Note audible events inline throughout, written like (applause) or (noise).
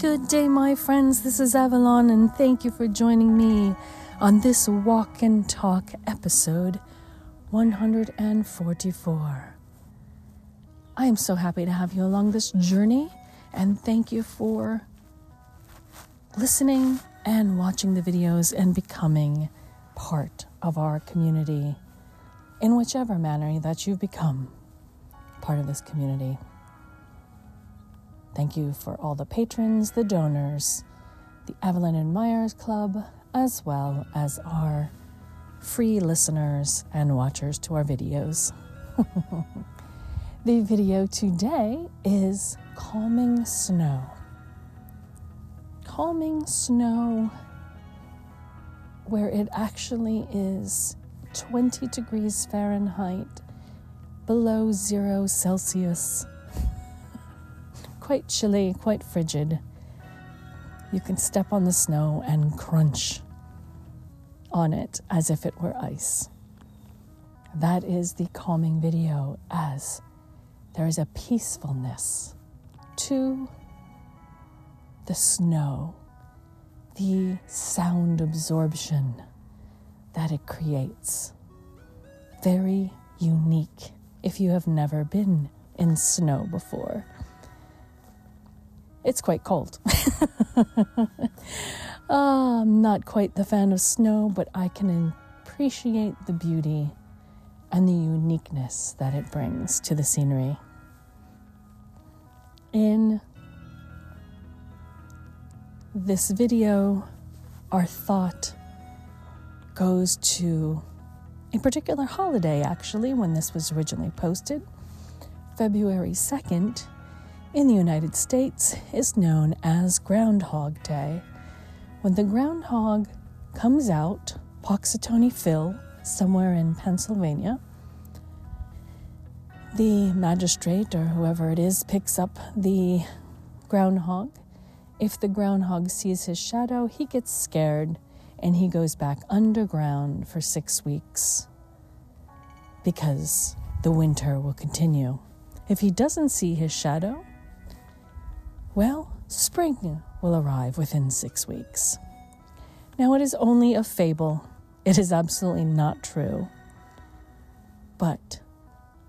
Good day, my friends. This is Avalon, and thank you for joining me on this Walk and Talk episode 144. I am so happy to have you along this journey, and thank you for listening and watching the videos and becoming part of our community in whichever manner that you've become part of this community. Thank you for all the patrons, the donors, the Avalon Admirers Club, as well as our free listeners and watchers to our videos. (laughs) the video today is Calming Snow. Calming Snow, where it actually is 20 degrees Fahrenheit, below zero Celsius quite chilly, quite frigid. You can step on the snow and crunch on it as if it were ice. That is the calming video, as there is a peacefulness to the snow, the sound absorption that it creates. Very unique if you have never been in snow before. It's quite cold. oh, (laughs) I'm not quite the fan of snow, but I can appreciate the beauty and the uniqueness that it brings to the scenery. In this video, our thought goes to a particular holiday, actually, when this was originally posted, February 2nd, in the United States is known as Groundhog Day. When the groundhog comes out, Punxsutawney Phil, somewhere in Pennsylvania, the magistrate or whoever it is picks up the groundhog. If the groundhog sees his shadow, he gets scared and he goes back underground for six weeks because the winter will continue. If he doesn't see his shadow, well, spring will arrive within six weeks. Now, it is only a fable, it is absolutely not true. But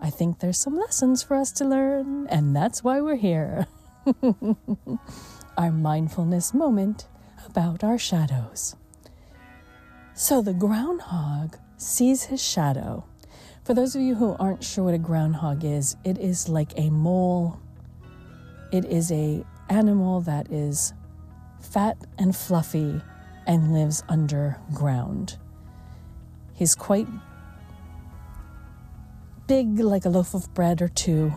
I think there's some lessons for us to learn, and that's why we're here. (laughs) our mindfulness moment about our shadows. So the groundhog sees his shadow. For those of you who aren't sure what a groundhog is, it is like a mole it is a animal that is fat and fluffy and lives underground. He's quite big, like a loaf of bread or two,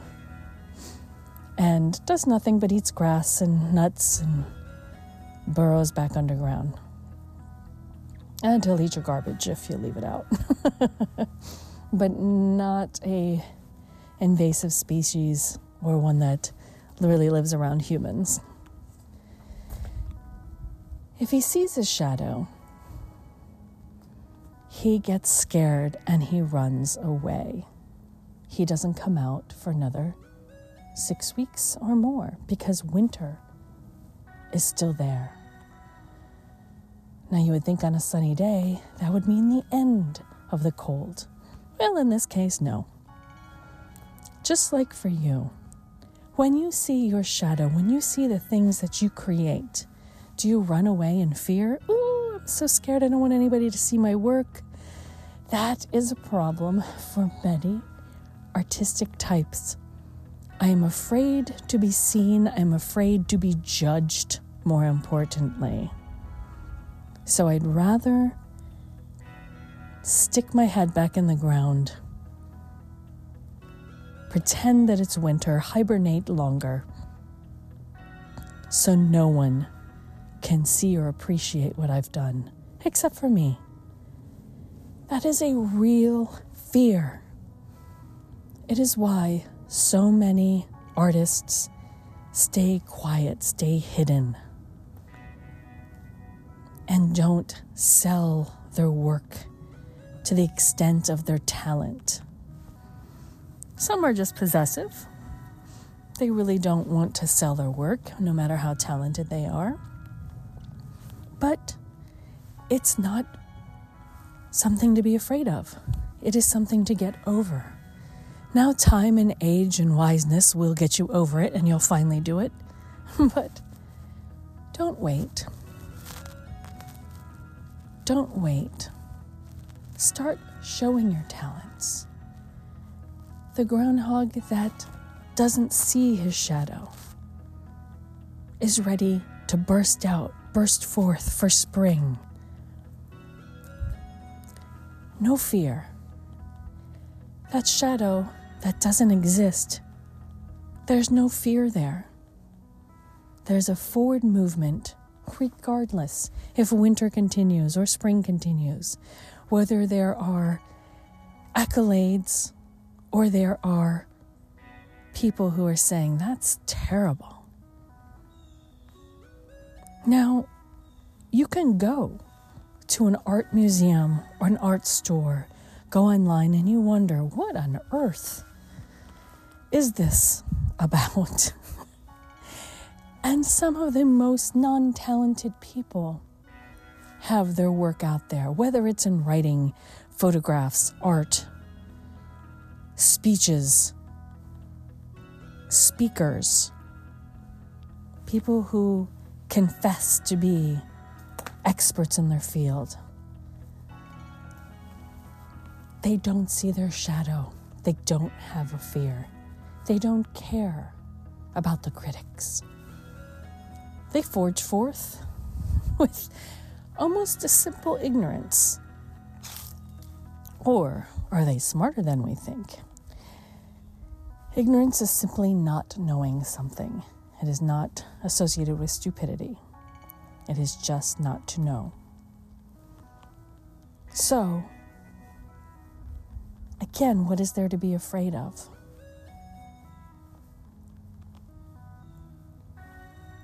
and does nothing but eats grass and nuts and burrows back underground. And he'll eat your garbage if you leave it out. (laughs) but not a invasive species or one that really lives around humans. If he sees his shadow, he gets scared and he runs away. He doesn't come out for another six weeks or more because winter is still there. Now, you would think on a sunny day that would mean the end of the cold. Well, in this case, no. Just like for you, when you see your shadow, when you see the things that you create, do you run away in fear? Ooh, I'm so scared. I don't want anybody to see my work. That is a problem for many artistic types. I am afraid to be seen. I'm afraid to be judged, more importantly. So I'd rather stick my head back in the ground pretend that it's winter, hibernate longer, so no one can see or appreciate what I've done, except for me. That is a real fear. It is why so many artists stay quiet, stay hidden, and don't sell their work to the extent of their talent. Some are just possessive. They really don't want to sell their work, no matter how talented they are. But it's not something to be afraid of, it is something to get over. Now, time and age and wiseness will get you over it and you'll finally do it. (laughs) but don't wait. Don't wait. Start showing your talents. The groundhog that doesn't see his shadow is ready to burst out, burst forth for spring. No fear. That shadow that doesn't exist, there's no fear there. There's a forward movement, regardless if winter continues or spring continues, whether there are accolades or there are people who are saying, that's terrible. Now, you can go to an art museum or an art store, go online, and you wonder, what on earth is this about? (laughs) and some of the most non talented people have their work out there, whether it's in writing, photographs, art, speeches, speakers, people who confess to be experts in their field. They don't see their shadow. They don't have a fear. They don't care about the critics. They forge forth (laughs) with almost a simple ignorance. Or are they smarter than we think? Ignorance is simply not knowing something. It is not associated with stupidity. It is just not to know. So, again, what is there to be afraid of?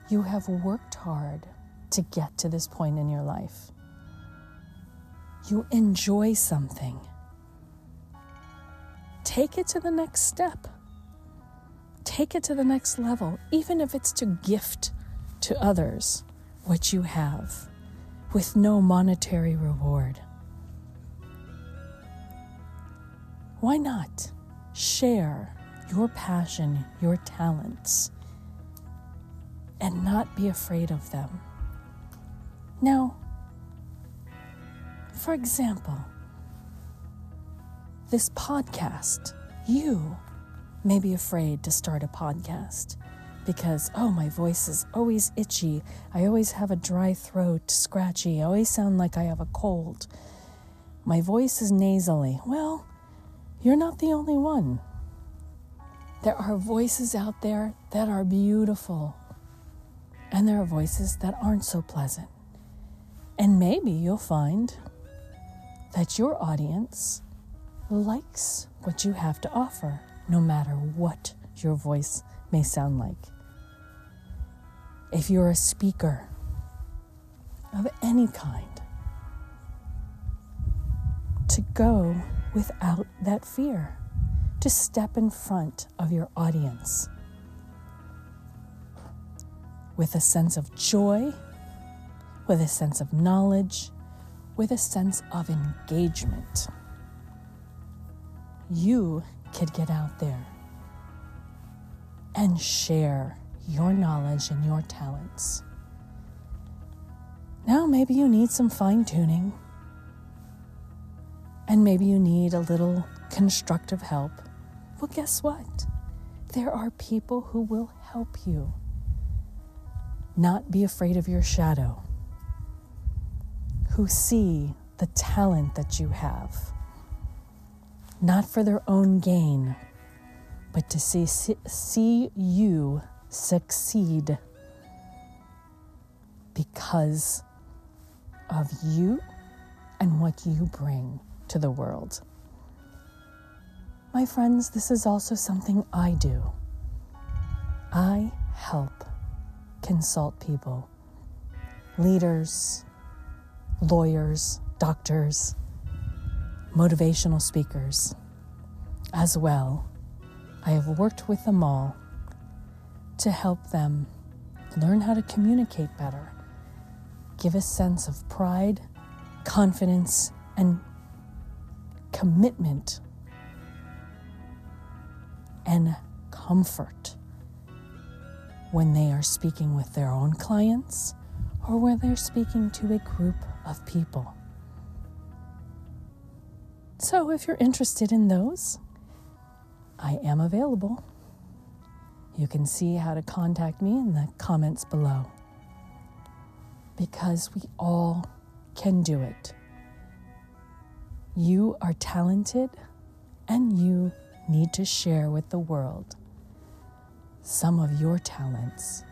You have worked hard to get to this point in your life. You enjoy something. Take it to the next step. Take it to the next level, even if it's to gift to others what you have with no monetary reward. Why not share your passion, your talents, and not be afraid of them? Now, for example, this podcast, you may be afraid to start a podcast because, oh, my voice is always itchy. I always have a dry throat, scratchy. I always sound like I have a cold. My voice is nasally. Well, you're not the only one. There are voices out there that are beautiful, and there are voices that aren't so pleasant. And maybe you'll find that your audience likes what you have to offer, no matter what your voice may sound like. If you're a speaker of any kind, to go without that fear, to step in front of your audience with a sense of joy, with a sense of knowledge, with a sense of engagement. You could get out there and share your knowledge and your talents. Now, maybe you need some fine tuning, and maybe you need a little constructive help. Well, guess what? There are people who will help you. Not be afraid of your shadow, who see the talent that you have, not for their own gain but to see, see you succeed because of you and what you bring to the world. My friends, this is also something I do. I help consult people, leaders, lawyers, doctors, motivational speakers, as well I have worked with them all to help them learn how to communicate better, give a sense of pride, confidence, and commitment and comfort when they are speaking with their own clients or when they're speaking to a group of people. So, if you're interested in those, I am available. You can see how to contact me in the comments below. Because we all can do it. You are talented and you need to share with the world some of your talents.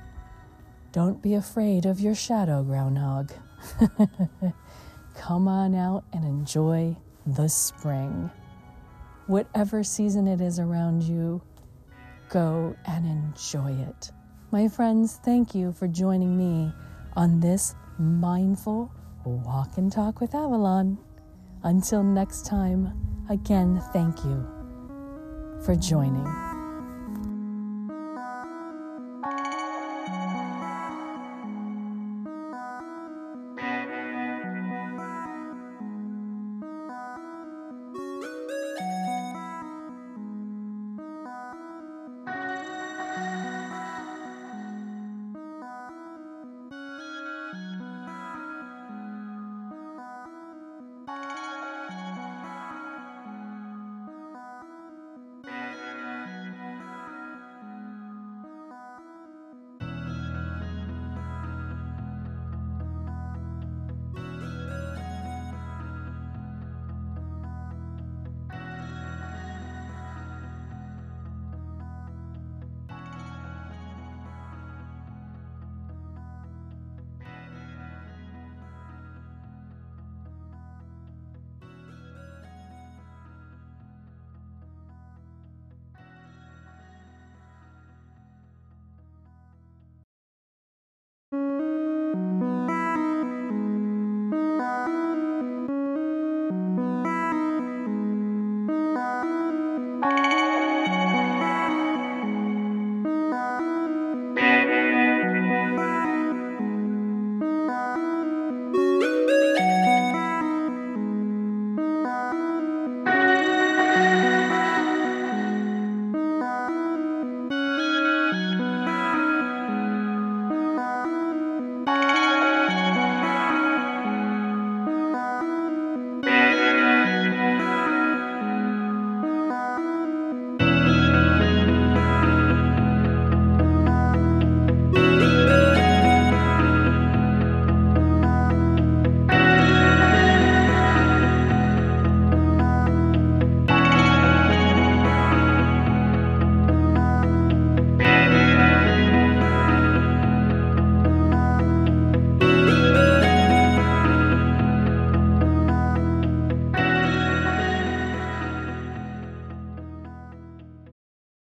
Don't be afraid of your shadow, groundhog. (laughs) Come on out and enjoy the spring. Whatever season it is around you, go and enjoy it. My friends, thank you for joining me on this mindful walk and talk with Avalon. Until next time, again, thank you for joining.